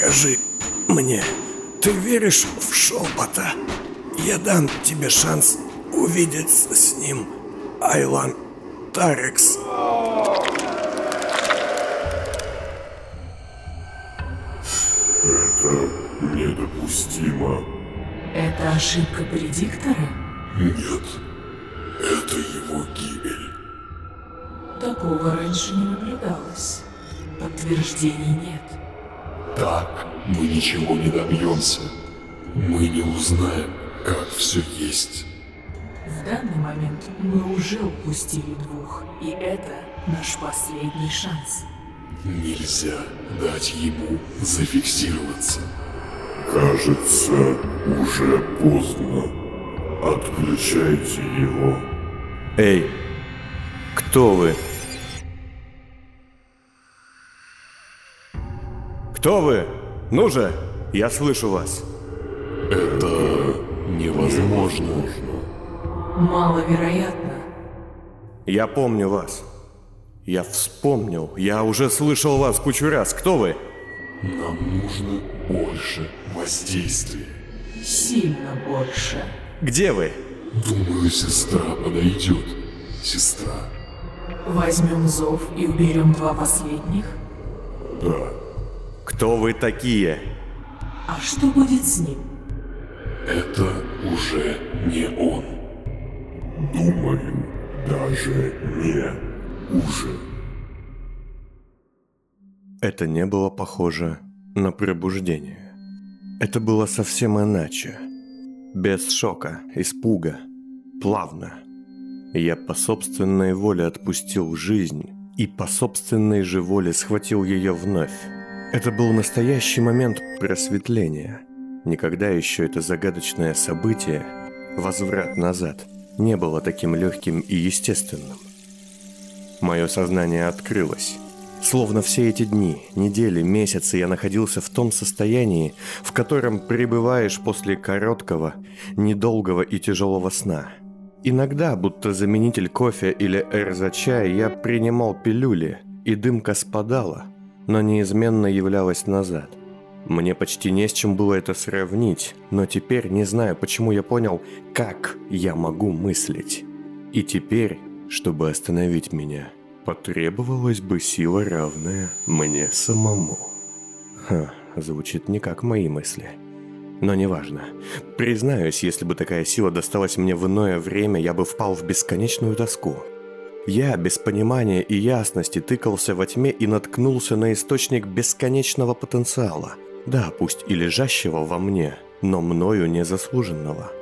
Скажи мне, ты веришь в шепота? Я дам тебе шанс увидеться с ним, Айлан Тарекс. Это недопустимо. Это ошибка предиктора? Нет, это его гибель. Такого раньше не наблюдалось. Подтверждений нет. Так мы ничего не добьемся. Мы не узнаем, как все есть. В данный момент мы уже упустили двух, и это наш последний шанс. Нельзя дать ему зафиксироваться. Кажется, уже поздно. Отключайте его. Эй, кто вы? Кто вы? Ну же, я слышу вас. Это невозможно. Маловероятно. Я помню вас. Я вспомнил. Я уже слышал вас кучу раз. Кто вы? Нам нужно больше воздействия. Сильно больше. Где вы? Думаю, сестра подойдет. Сестра. Возьмем зов и уберем два последних? Да. Кто вы такие? А что будет с ним? Это уже не он. Думаю, даже не уже. Это не было похоже на пробуждение. Это было совсем иначе. Без шока, испуга, плавно. Я по собственной воле отпустил жизнь и по собственной же воле схватил ее вновь. Это был настоящий момент просветления. Никогда еще это загадочное событие, возврат назад, не было таким легким и естественным. Мое сознание открылось. Словно все эти дни, недели, месяцы я находился в том состоянии, в котором пребываешь после короткого, недолгого и тяжелого сна. Иногда, будто заменитель кофе или эрза-чая, я принимал пилюли, и дымка спадала, но неизменно являлась назад. Мне почти не с чем было это сравнить, но теперь не знаю, почему я понял, как я могу мыслить. И теперь, чтобы остановить меня, потребовалась бы сила, равная мне самому. Ха, звучит не как мои мысли. Но неважно. Признаюсь, если бы такая сила досталась мне в иное время, я бы впал в бесконечную тоску. Я без понимания и ясности тыкался во тьме и наткнулся на источник бесконечного потенциала. Да, пусть и лежащего во мне, но мною незаслуженного.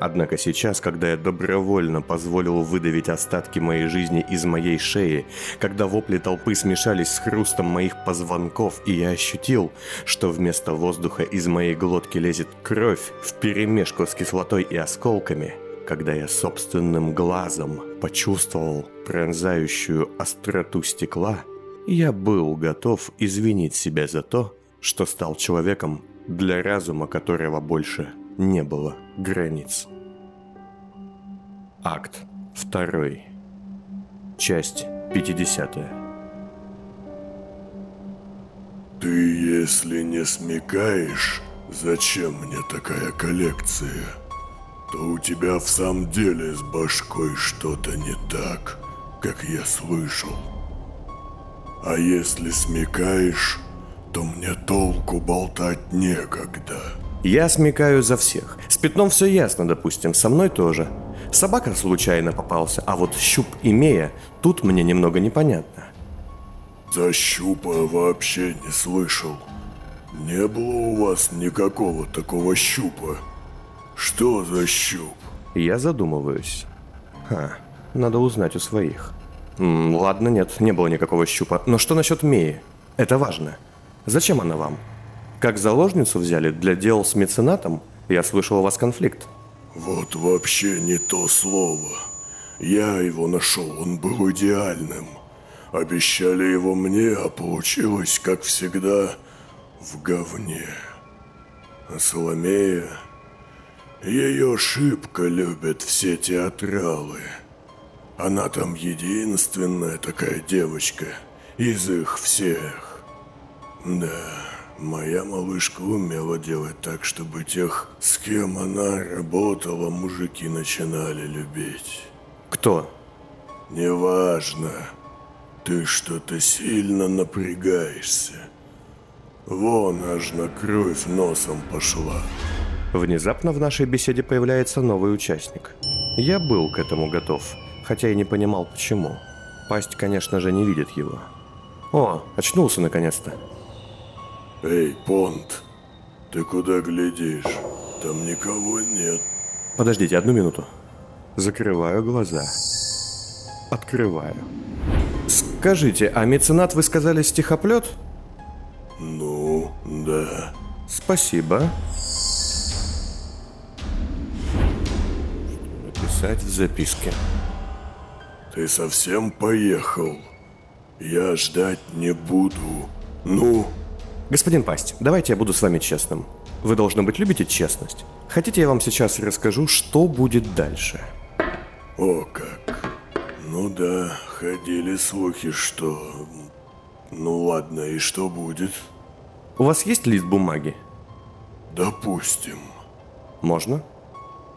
Однако сейчас, когда я добровольно позволил выдавить остатки моей жизни из моей шеи, когда вопли толпы смешались с хрустом моих позвонков, и я ощутил, что вместо воздуха из моей глотки лезет кровь вперемешку с кислотой и осколками, когда я собственным глазом почувствовал пронзающую остроту стекла, я был готов извинить себя за то, что стал человеком, для разума которого больше не было границ. Акт 2. Часть 50. Ты, если не смекаешь, зачем мне такая коллекция, то у тебя в самом деле с башкой что-то не так, как я слышал. А если смекаешь, то мне толку болтать некогда. Я смекаю за всех. С пятном все ясно, допустим, со мной тоже. Собака случайно попался, а вот щуп имея, тут мне немного непонятно. За щупа вообще не слышал. Не было у вас никакого такого щупа. Что за щуп? Я задумываюсь. Ха, надо узнать у своих. М, ладно, нет, не было никакого щупа. Но что насчет Меи? Это важно. Зачем она вам? Как заложницу взяли для дел с меценатом? Я слышал у вас конфликт. Вот вообще не то слово. Я его нашел, он был идеальным. Обещали его мне, а получилось, как всегда, в говне. А Соломея... Ее шибко любят все театралы. Она там единственная такая девочка из их всех. Да, Моя малышка умела делать так, чтобы тех, с кем она работала, мужики начинали любить. Кто? Неважно. Ты что-то сильно напрягаешься. Вон аж на кровь носом пошла. Внезапно в нашей беседе появляется новый участник. Я был к этому готов, хотя и не понимал почему. Пасть, конечно же, не видит его. О, очнулся наконец-то. Эй, Понт, ты куда глядишь? Там никого нет. Подождите одну минуту. Закрываю глаза. Открываю. Скажите, а меценат вы сказали стихоплет? Ну, да. Спасибо. Написать в записке. Ты совсем поехал? Я ждать не буду. Ну, Господин Пасть, давайте я буду с вами честным. Вы, должно быть, любите честность. Хотите, я вам сейчас расскажу, что будет дальше? о как. Ну да, ходили слухи, что... Ну ладно, и что будет? У вас есть лист бумаги? Допустим. Можно?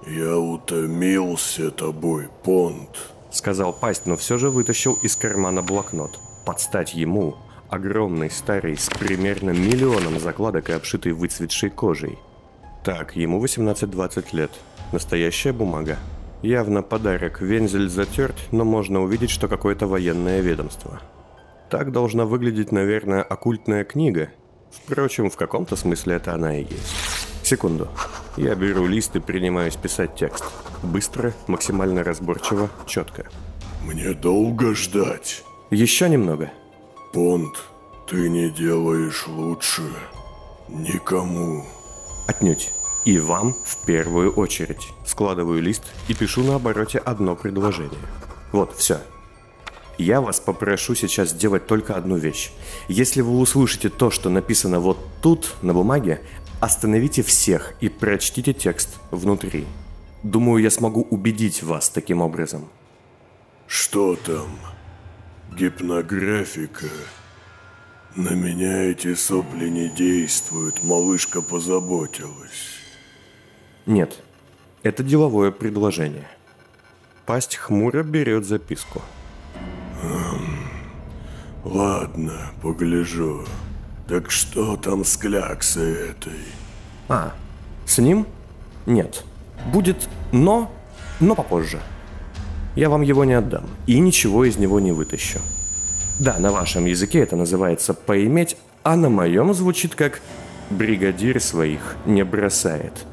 Я утомился тобой, Понт. Сказал Пасть, но все же вытащил из кармана блокнот. Подстать ему, огромный, старый, с примерно миллионом закладок и обшитый выцветшей кожей. Так, ему 18-20 лет. Настоящая бумага. Явно подарок. Вензель затерт, но можно увидеть, что какое-то военное ведомство. Так должна выглядеть, наверное, оккультная книга. Впрочем, в каком-то смысле это она и есть. Секунду. Я беру лист и принимаюсь писать текст. Быстро, максимально разборчиво, четко. Мне долго ждать? Еще немного. Понт, ты не делаешь лучше. Никому. Отнюдь. И вам в первую очередь. Складываю лист и пишу на обороте одно предложение. Вот, все. Я вас попрошу сейчас сделать только одну вещь. Если вы услышите то, что написано вот тут, на бумаге, остановите всех и прочтите текст внутри. Думаю, я смогу убедить вас таким образом. Что там? Гипнографика. На меня эти сопли не действуют, малышка позаботилась. Нет, это деловое предложение. Пасть хмуро берет записку. Ладно, погляжу. Так что там с кляксой этой? А, с ним? Нет. Будет но, но попозже. Я вам его не отдам и ничего из него не вытащу. Да, на вашем языке это называется «поиметь», а на моем звучит как «бригадир своих не бросает».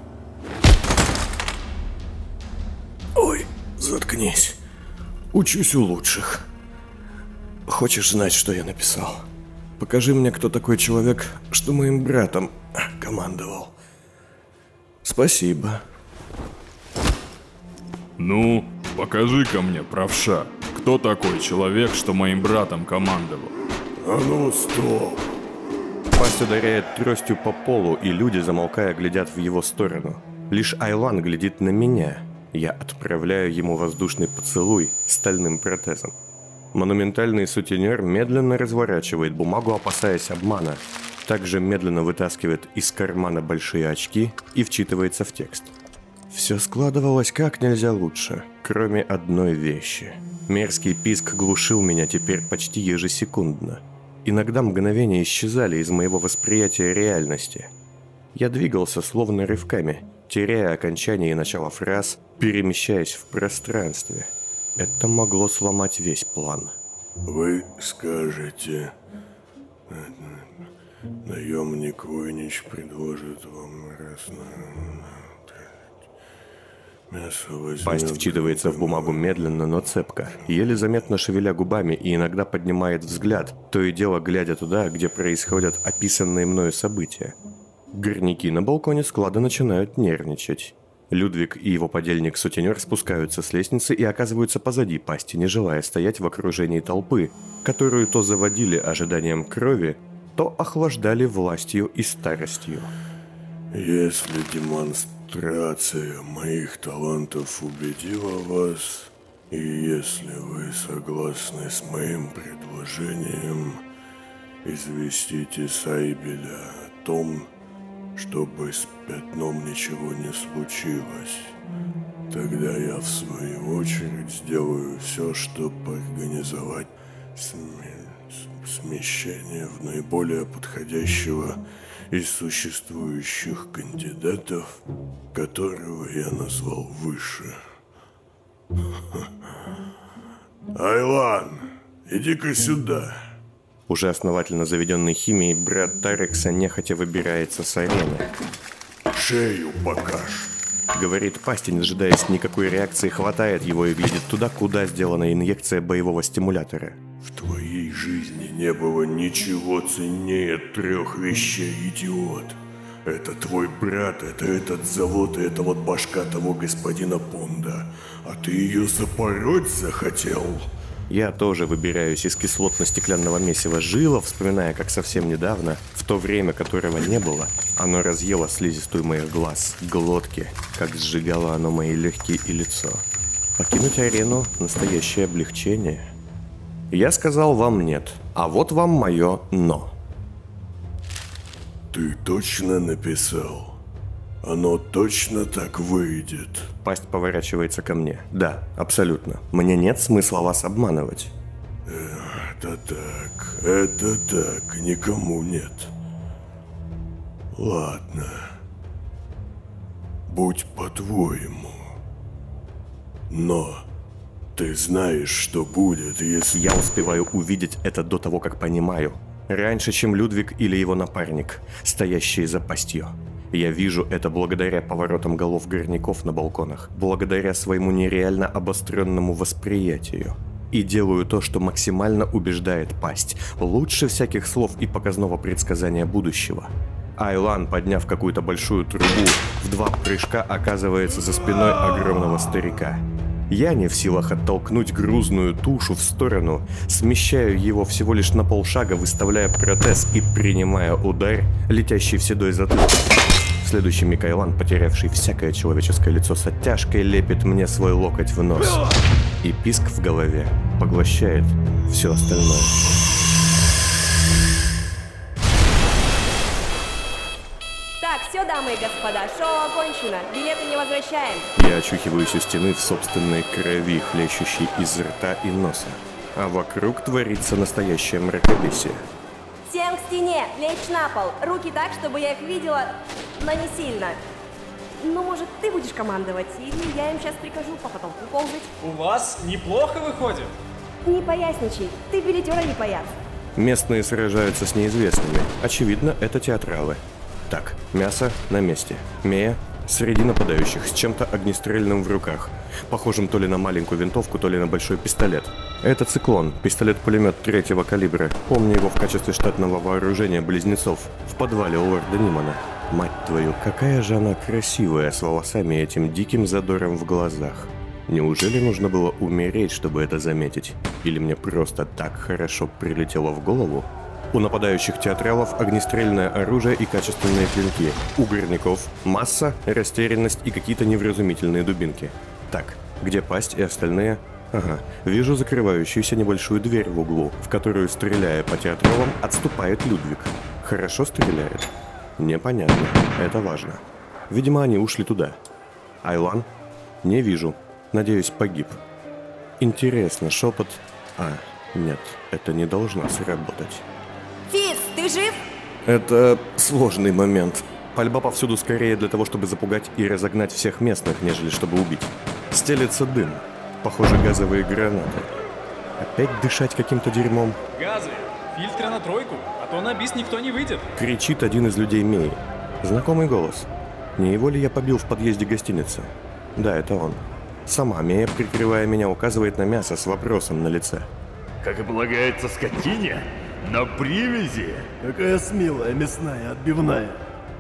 Ой, заткнись. Учусь у лучших. Хочешь знать, что я написал? Покажи мне, кто такой человек, что моим братом командовал. Спасибо. Ну, покажи-ка мне, правша, кто такой человек, что моим братом командовал? А ну, стоп! Пасть ударяет тростью по полу, и люди, замолкая, глядят в его сторону. Лишь Айлан глядит на меня. Я отправляю ему воздушный поцелуй стальным протезом. Монументальный сутенер медленно разворачивает бумагу, опасаясь обмана. Также медленно вытаскивает из кармана большие очки и вчитывается в текст. Все складывалось как нельзя лучше, кроме одной вещи. Мерзкий писк глушил меня теперь почти ежесекундно. Иногда мгновения исчезали из моего восприятия реальности. Я двигался словно рывками, теряя окончание и начало фраз, перемещаясь в пространстве. Это могло сломать весь план. Вы скажете... Наемник Войнич предложит вам раз на... Мясо возьмет... Пасть вчитывается в бумагу медленно, но цепко, еле заметно шевеля губами и иногда поднимает взгляд, то и дело глядя туда, где происходят описанные мною события. Горняки на балконе склада начинают нервничать. Людвиг и его подельник-сутенер спускаются с лестницы и оказываются позади пасти, не желая стоять в окружении толпы, которую то заводили ожиданием крови, то охлаждали властью и старостью. Если демонстрация моих талантов убедила вас, и если вы согласны с моим предложением, известите Сайбеля о том, чтобы с пятном ничего не случилось. Тогда я, в свою очередь, сделаю все, чтобы организовать сме- смещение в наиболее подходящего из существующих кандидатов, которого я назвал выше. Айлан, иди-ка сюда. Уже основательно заведенный химией брат Тарекса нехотя выбирается с арены. Шею покажь. Говорит пасть, и не дожидаясь никакой реакции, хватает его и глядит туда, куда сделана инъекция боевого стимулятора. В твоей жизни не было ничего ценнее трех вещей, идиот. Это твой брат, это этот завод и это вот башка того господина Понда. А ты ее запороть захотел? Я тоже выбираюсь из кислотно-стеклянного месива жила, вспоминая, как совсем недавно, в то время которого не было, оно разъело слизистую моих глаз, глотки, как сжигало оно мои легкие и лицо. Покинуть арену – настоящее облегчение. Я сказал вам нет, а вот вам мое «но». Ты точно написал? Оно точно так выйдет? Пасть поворачивается ко мне. Да, абсолютно. Мне нет смысла вас обманывать. Это так, это так, никому нет. Ладно. Будь по-твоему. Но ты знаешь, что будет, если... Я успеваю увидеть это до того, как понимаю. Раньше, чем Людвиг или его напарник, стоящие за пастью. Я вижу это благодаря поворотам голов горняков на балконах, благодаря своему нереально обостренному восприятию. И делаю то, что максимально убеждает пасть, лучше всяких слов и показного предсказания будущего. Айлан, подняв какую-то большую трубу, в два прыжка оказывается за спиной огромного старика. Я не в силах оттолкнуть грузную тушу в сторону, смещаю его всего лишь на полшага, выставляя протез и принимая удар, летящий в седой затылок. Следующий миг Айлан, потерявший всякое человеческое лицо с оттяжкой, лепит мне свой локоть в нос. И писк в голове поглощает все остальное. Так, все, дамы и господа, шоу окончено. Билеты не возвращаем. Я очухиваюсь у стены в собственной крови, хлещущей из рта и носа. А вокруг творится настоящее мракобесие. Всем к стене, лечь на пол. Руки так, чтобы я их видела, но не сильно. Ну, может, ты будешь командовать, или я им сейчас прикажу по потолку ползать. У вас неплохо выходит. Не поясничай, ты билетера не паяц. Местные сражаются с неизвестными. Очевидно, это театралы. Так, мясо на месте. Мея среди нападающих с чем-то огнестрельным в руках. Похожим то ли на маленькую винтовку, то ли на большой пистолет. Это «Циклон», пистолет-пулемет третьего калибра. Помню его в качестве штатного вооружения близнецов в подвале у лорда Нимана. Мать твою, какая же она красивая, с волосами и этим диким задором в глазах. Неужели нужно было умереть, чтобы это заметить? Или мне просто так хорошо прилетело в голову? У нападающих театралов огнестрельное оружие и качественные клинки. У горняков масса, растерянность и какие-то невразумительные дубинки. Так, где пасть и остальные? Ага, вижу закрывающуюся небольшую дверь в углу, в которую, стреляя по театралам, отступает Людвиг. Хорошо стреляет. Непонятно, это важно. Видимо, они ушли туда. Айлан? Не вижу. Надеюсь, погиб. Интересно, шепот... А, нет, это не должно сработать. Фиц, ты жив? Это сложный момент. Пальба повсюду скорее для того, чтобы запугать и разогнать всех местных, нежели чтобы убить. Стелится дым. Похоже, газовые гранаты. Опять дышать каким-то дерьмом? Газы, на тройку, а то на бис никто не выйдет. Кричит один из людей Мей. Знакомый голос. Не его ли я побил в подъезде гостиницы? Да, это он. Сама Мея, прикрывая меня, указывает на мясо с вопросом на лице. Как и полагается скотине, на привязи. Какая смелая мясная отбивная.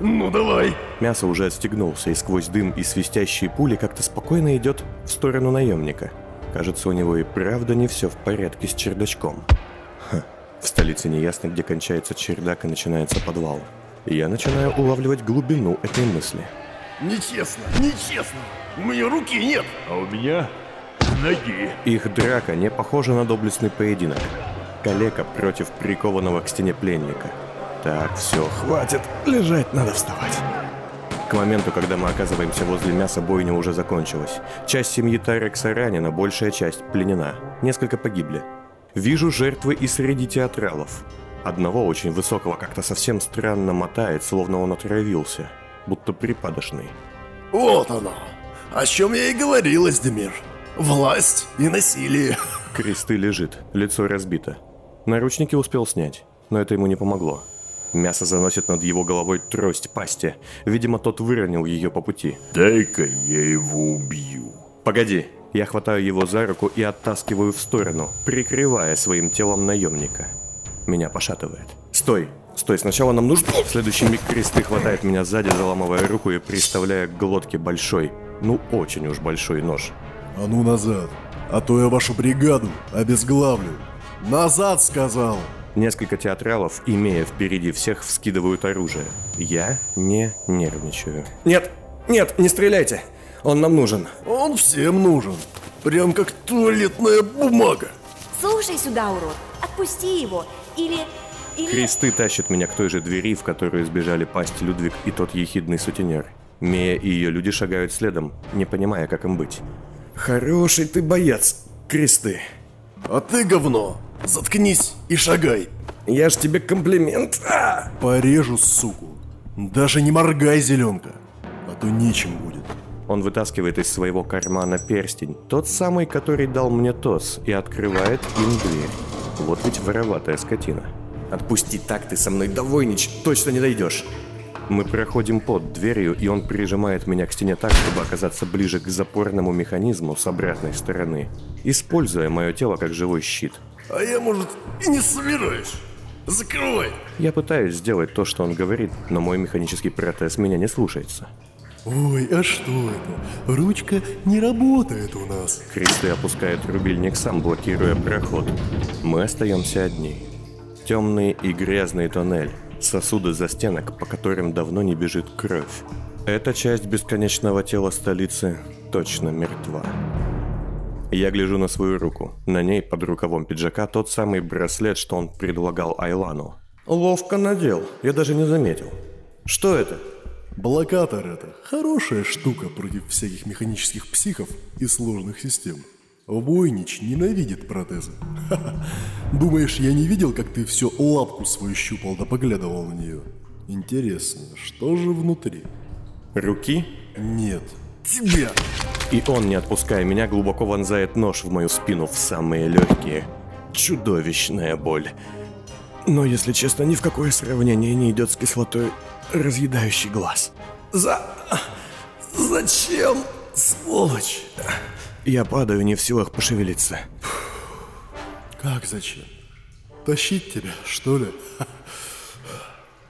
Ну давай. Мясо уже отстегнулся, и сквозь дым и свистящие пули как-то спокойно идет в сторону наемника. Кажется, у него и правда не все в порядке с чердачком. Ха, в столице неясно, где кончается чердак и начинается подвал. Я начинаю улавливать глубину этой мысли. Нечестно, нечестно. У меня руки нет, а у меня ноги. Их драка не похожа на доблестный поединок. Калека против прикованного к стене пленника. Так, все, хватит. Лежать надо вставать. К моменту, когда мы оказываемся возле мяса, бойня уже закончилась. Часть семьи Тарекса ранена, большая часть пленена. Несколько погибли. Вижу жертвы и среди театралов. Одного очень высокого как-то совсем странно мотает, словно он отравился. Будто припадочный. Вот оно. О чем я и говорил, Эздемир. Власть и насилие. Кресты лежит, лицо разбито. Наручники успел снять, но это ему не помогло. Мясо заносит над его головой трость пасти. Видимо, тот выронил ее по пути. Дай-ка я его убью. Погоди. Я хватаю его за руку и оттаскиваю в сторону, прикрывая своим телом наемника. Меня пошатывает. Стой! Стой, сначала нам нужно... В следующий миг кресты хватает меня сзади, заламывая руку и приставляя к глотке большой, ну очень уж большой нож. А ну назад, а то я вашу бригаду обезглавлю. Назад, сказал! Несколько театралов, имея впереди всех, вскидывают оружие. Я не нервничаю. Нет, нет, не стреляйте. Он нам нужен. Он всем нужен. Прям как туалетная бумага. Слушай сюда, урод. Отпусти его. Или... Или... Кресты тащат меня к той же двери, в которую сбежали пасть Людвиг и тот ехидный сутенер. Мея и ее люди шагают следом, не понимая, как им быть. Хороший ты боец, Кресты. А ты говно. Заткнись и шагай. Я ж тебе комплимент. А! Порежу, суку. Даже не моргай, зеленка. А то нечем будет. Он вытаскивает из своего кармана перстень, тот самый, который дал мне Тос, и открывает им дверь. Вот ведь вороватая скотина. Отпусти так, ты со мной довойнич, точно не дойдешь. Мы проходим под дверью, и он прижимает меня к стене так, чтобы оказаться ближе к запорному механизму с обратной стороны, используя мое тело как живой щит. А я, может, и не собираюсь. Закрывай. Я пытаюсь сделать то, что он говорит, но мой механический протез меня не слушается. Ой, а что это? Ручка не работает у нас. Кресты опускает рубильник сам, блокируя проход. Мы остаемся одни. Темный и грязный тоннель. Сосуды за стенок, по которым давно не бежит кровь. Эта часть бесконечного тела столицы точно мертва. Я гляжу на свою руку. На ней под рукавом пиджака тот самый браслет, что он предлагал Айлану. Ловко надел, я даже не заметил. Что это? Блокатор это хорошая штука против всяких механических психов и сложных систем. Войнич ненавидит протезы. Думаешь, я не видел, как ты все лапку свою щупал да поглядывал на нее? Интересно, что же внутри? Руки? Нет. Тебя! И он, не отпуская меня, глубоко вонзает нож в мою спину в самые легкие. Чудовищная боль. Но, если честно, ни в какое сравнение не идет с кислотой, разъедающий глаз. За... Зачем, сволочь? Я падаю, не в силах пошевелиться. Как зачем? Тащить тебя, что ли?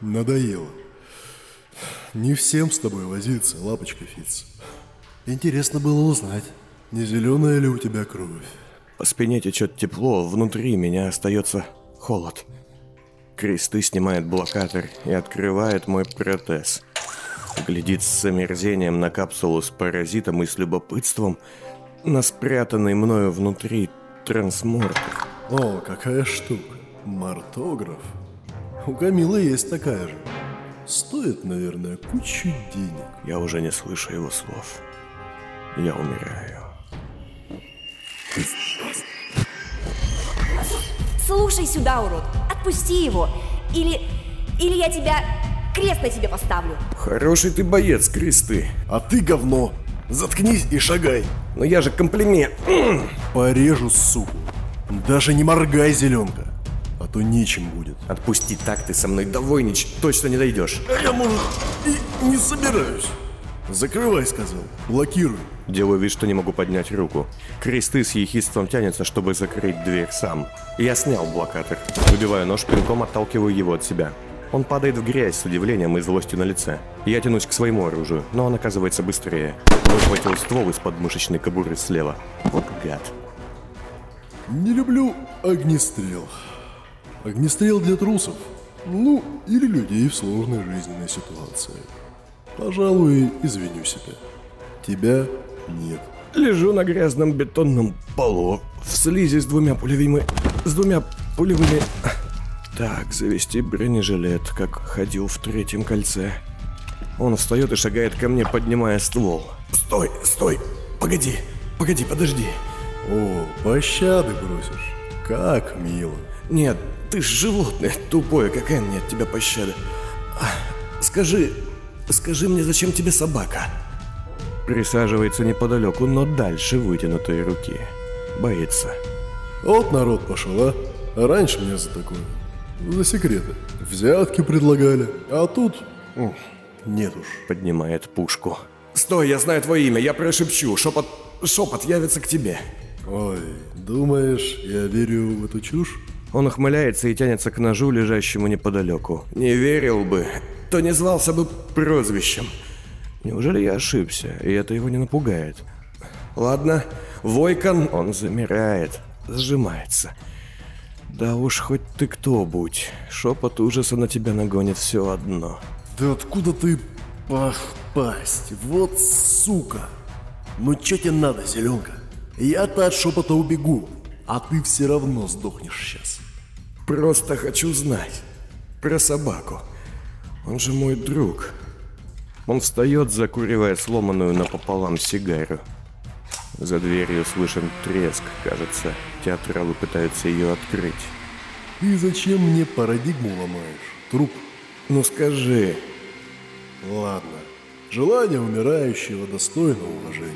Надоело. Не всем с тобой возиться, лапочка Фиц. Интересно было узнать, не зеленая ли у тебя кровь? По спине течет тепло, внутри меня остается холод. Кресты снимает блокатор и открывает мой протез. Глядит с омерзением на капсулу с паразитом и с любопытством на спрятанный мною внутри трансмортер. О, какая штука. Мартограф. У Камилы есть такая же. Стоит, наверное, кучу денег. Я уже не слышу его слов. Я умираю. Слушай сюда, урод. Отпусти его. Или... Или я тебя... Крест на тебе поставлю. Хороший ты боец, Кресты. А ты говно. Заткнись и шагай. Но я же комплимент. Порежу, суку. Даже не моргай, зеленка. А то нечем будет. Отпусти так, ты со мной довойнич, точно не дойдешь. А я, может, и не собираюсь. Закрывай, сказал. Блокируй. Делаю вид, что не могу поднять руку. Кресты с ехидством тянется, чтобы закрыть дверь сам. Я снял блокатор. Выбиваю нож, пинком отталкиваю его от себя. Он падает в грязь с удивлением и злостью на лице. Я тянусь к своему оружию, но он оказывается быстрее. Выхватил ствол из-под мышечной кобуры слева. Вот гад. Не люблю огнестрел. Огнестрел для трусов. Ну, или людей в сложной жизненной ситуации. Пожалуй, извиню себя. Тебя нет. Лежу на грязном бетонном полу, в слизи с двумя пулевыми... с двумя пулевыми Так, завести бронежилет, как ходил в третьем кольце. Он встает и шагает ко мне, поднимая ствол. Стой, стой, погоди, погоди, подожди. О, пощады просишь. Как мило. Нет, ты ж животное тупое, какая мне от тебя пощада. А, Скажи, скажи мне, зачем тебе собака? Присаживается неподалеку, но дальше вытянутой руки. Боится. Вот народ пошел, а? А Раньше мне за такое. За секреты. Взятки предлагали. А тут... Нет уж. Поднимает пушку. Стой, я знаю твое имя, я прошепчу. Шепот, шепот явится к тебе. Ой, думаешь, я верю в эту чушь? Он ухмыляется и тянется к ножу, лежащему неподалеку. Не верил бы, то не звался бы прозвищем. Неужели я ошибся, и это его не напугает? Ладно, Войкон, он замирает, сжимается. Да уж хоть ты кто будь, шепот ужаса на тебя нагонит все одно. Да откуда ты... Ах, пасть. Вот сука. Ну чё тебе надо, зеленка? Я-то от шепота убегу, а ты все равно сдохнешь сейчас. Просто хочу знать про собаку. Он же мой друг. Он встает, закуривая сломанную напополам сигару. За дверью слышен треск, кажется. Театралы пытаются ее открыть. Ты зачем мне парадигму ломаешь? Труп. Ну скажи, Ладно. Желание умирающего достойно уважения.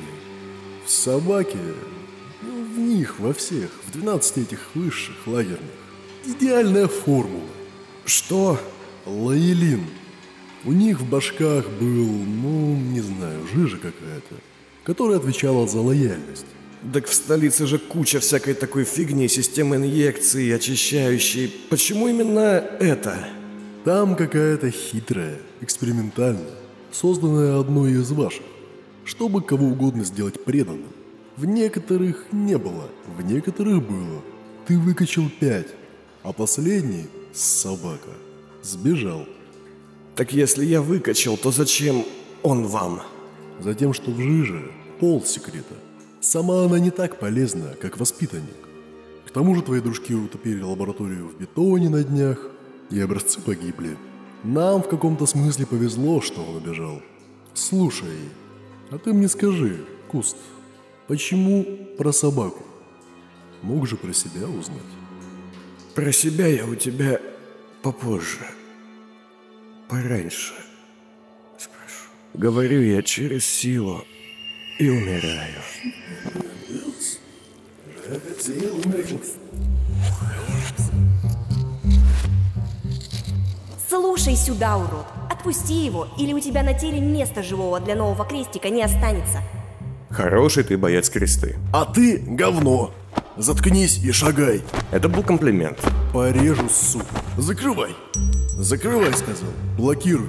В собаке, ну, в них, во всех, в 12 этих высших лагерных, идеальная формула. что? Лаэлин. У них в башках был, ну, не знаю, жижа какая-то, которая отвечала за лояльность. Так в столице же куча всякой такой фигни, системы инъекций, очищающей. Почему именно это? Там какая-то хитрая, экспериментальная, созданная одной из ваших, чтобы кого угодно сделать преданным. В некоторых не было, в некоторых было. Ты выкачал пять, а последний, собака, сбежал. Так если я выкачал, то зачем он вам? Затем, что в жиже пол секрета. Сама она не так полезна, как воспитанник. К тому же твои дружки утопили лабораторию в бетоне на днях, и образцы погибли. Нам в каком-то смысле повезло, что он убежал. Слушай, а ты мне скажи, Куст, почему про собаку? Мог же про себя узнать. Про себя я у тебя попозже. Пораньше. Спрошу. Говорю я через силу и умираю. Слушай сюда, урод. Отпусти его, или у тебя на теле места живого для нового крестика не останется. Хороший ты боец кресты. А ты говно. Заткнись и шагай. Это был комплимент. Порежу, сука. Закрывай. Закрывай, сказал. Блокируй.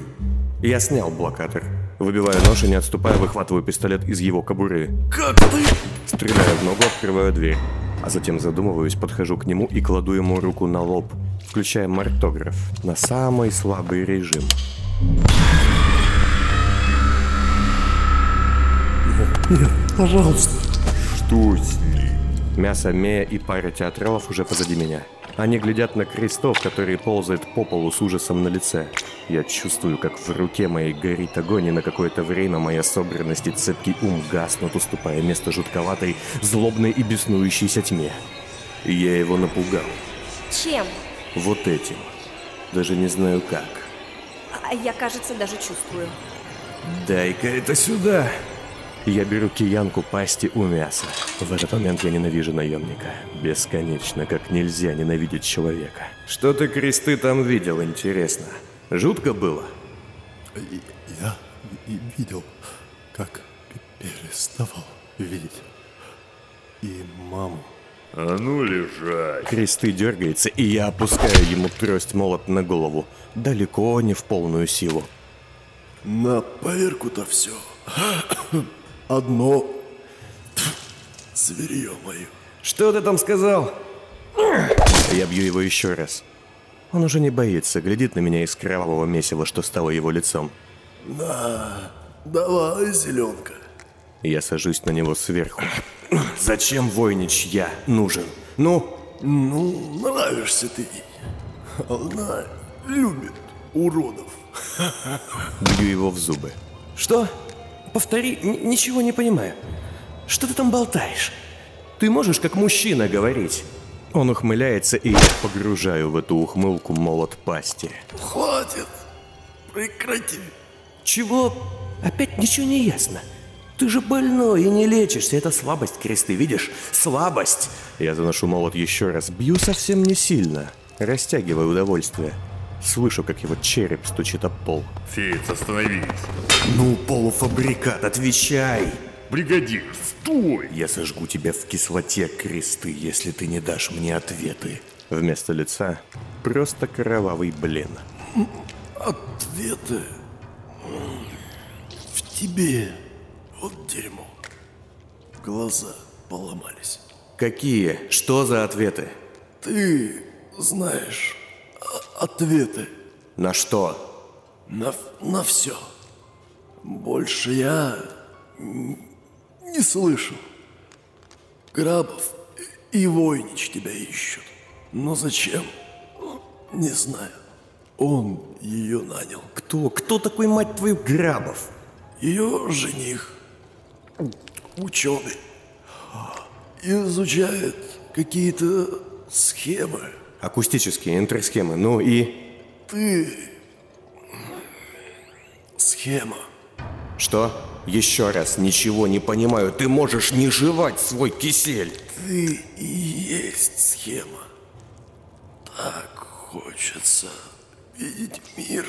Я снял блокатор. Выбиваю нож и не отступая, выхватываю пистолет из его кобуры. Как ты? Стреляю в ногу, открываю дверь. А затем задумываюсь, подхожу к нему и кладу ему руку на лоб, включая мартограф на самый слабый режим. Нет, пожалуйста. Что с ней? Мясо Мея и пара театралов уже позади меня. Они глядят на крестов, которые ползают по полу с ужасом на лице. Я чувствую, как в руке моей горит огонь, и на какое-то время моя собранность и цепкий ум гаснут, уступая место жутковатой, злобной и беснующейся тьме. Я его напугал. Чем? Вот этим. Даже не знаю как. А я, кажется, даже чувствую. Дай-ка это сюда. Я беру киянку пасти у мяса. В этот момент я ненавижу наемника. Бесконечно, как нельзя ненавидеть человека. Что ты кресты там видел, интересно? Жутко было? Я видел, как переставал видеть. И маму. А ну лежать. Кресты дергается, и я опускаю ему трость молот на голову. Далеко не в полную силу. На поверку-то все. Одно. Зверье мое. Что ты там сказал? Я бью его еще раз. Он уже не боится, глядит на меня из кровавого месива, что стало его лицом. На, давай, зеленка. Я сажусь на него сверху. Зачем Войнич я нужен? Ну, Ну, нравишься ты ей. Она любит уродов. Бью его в зубы. Что? Повтори, ничего не понимаю. Что ты там болтаешь? Ты можешь как мужчина говорить? Он ухмыляется, и я погружаю в эту ухмылку молот пасти. Хватит. Прекрати. Чего? Опять ничего не ясно. Ты же больной и не лечишься. Это слабость, кресты, видишь? Слабость. Я заношу молот еще раз, бью совсем не сильно, растягиваю удовольствие. Слышу, как его череп стучит об пол. Фиц, остановись. Ну, полуфабрикат, отвечай. Бригадир, стой! Я сожгу тебя в кислоте, кресты, если ты не дашь мне ответы. Вместо лица просто кровавый блин. Ответы в тебе. Вот дерьмо. Глаза поломались. Какие? Что за ответы? Ты знаешь ответы На что? на, на все. Больше я не слышу. Грабов и Войнич тебя ищут. Но зачем? Не знаю. Он ее нанял. Кто? Кто такой, мать твою, Грабов? Ее жених, ученый, изучает какие-то схемы. Акустические интерсхемы. Ну и... Ты схема. Что? Еще раз, ничего не понимаю. Ты можешь не жевать свой кисель. Ты и есть схема. Так хочется видеть мир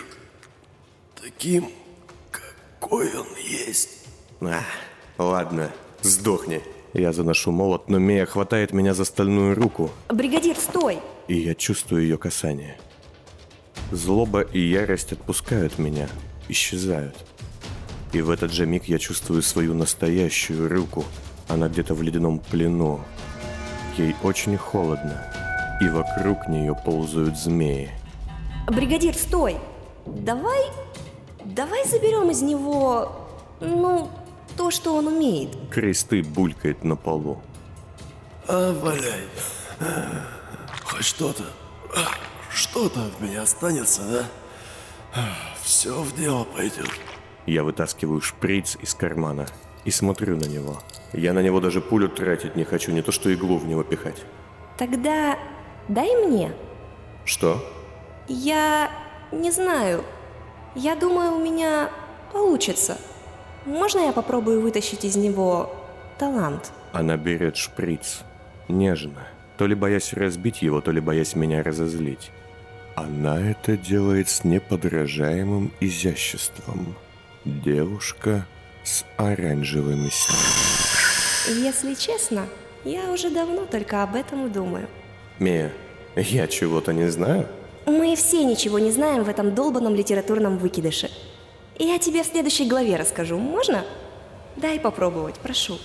таким, какой он есть. А, ладно, сдохни. Я заношу молот, но Мия хватает меня за стальную руку, Бригадир, стой! И я чувствую ее касание. Злоба и ярость отпускают меня, исчезают. И в этот же миг я чувствую свою настоящую руку. Она где-то в ледяном плену. Ей очень холодно, и вокруг нее ползают змеи. Бригадир, стой! Давай... Давай заберем из него... Ну, то, что он умеет. Кресты булькает на полу. А, валяй. Хоть что-то, что-то от меня останется, да? Все в дело пойдет. Я вытаскиваю шприц из кармана и смотрю на него. Я на него даже пулю тратить не хочу, не то что иглу в него пихать. Тогда дай мне. Что? Я не знаю. Я думаю, у меня получится. Можно я попробую вытащить из него талант? Она берет шприц. Нежно. То ли боясь разбить его, то ли боясь меня разозлить. Она это делает с неподражаемым изяществом. Девушка с оранжевыми снегами. Если честно, я уже давно только об этом думаю. Мия, я чего-то не знаю? Мы все ничего не знаем в этом долбанном литературном выкидыше. Я тебе в следующей главе расскажу, можно? Дай попробовать, прошу.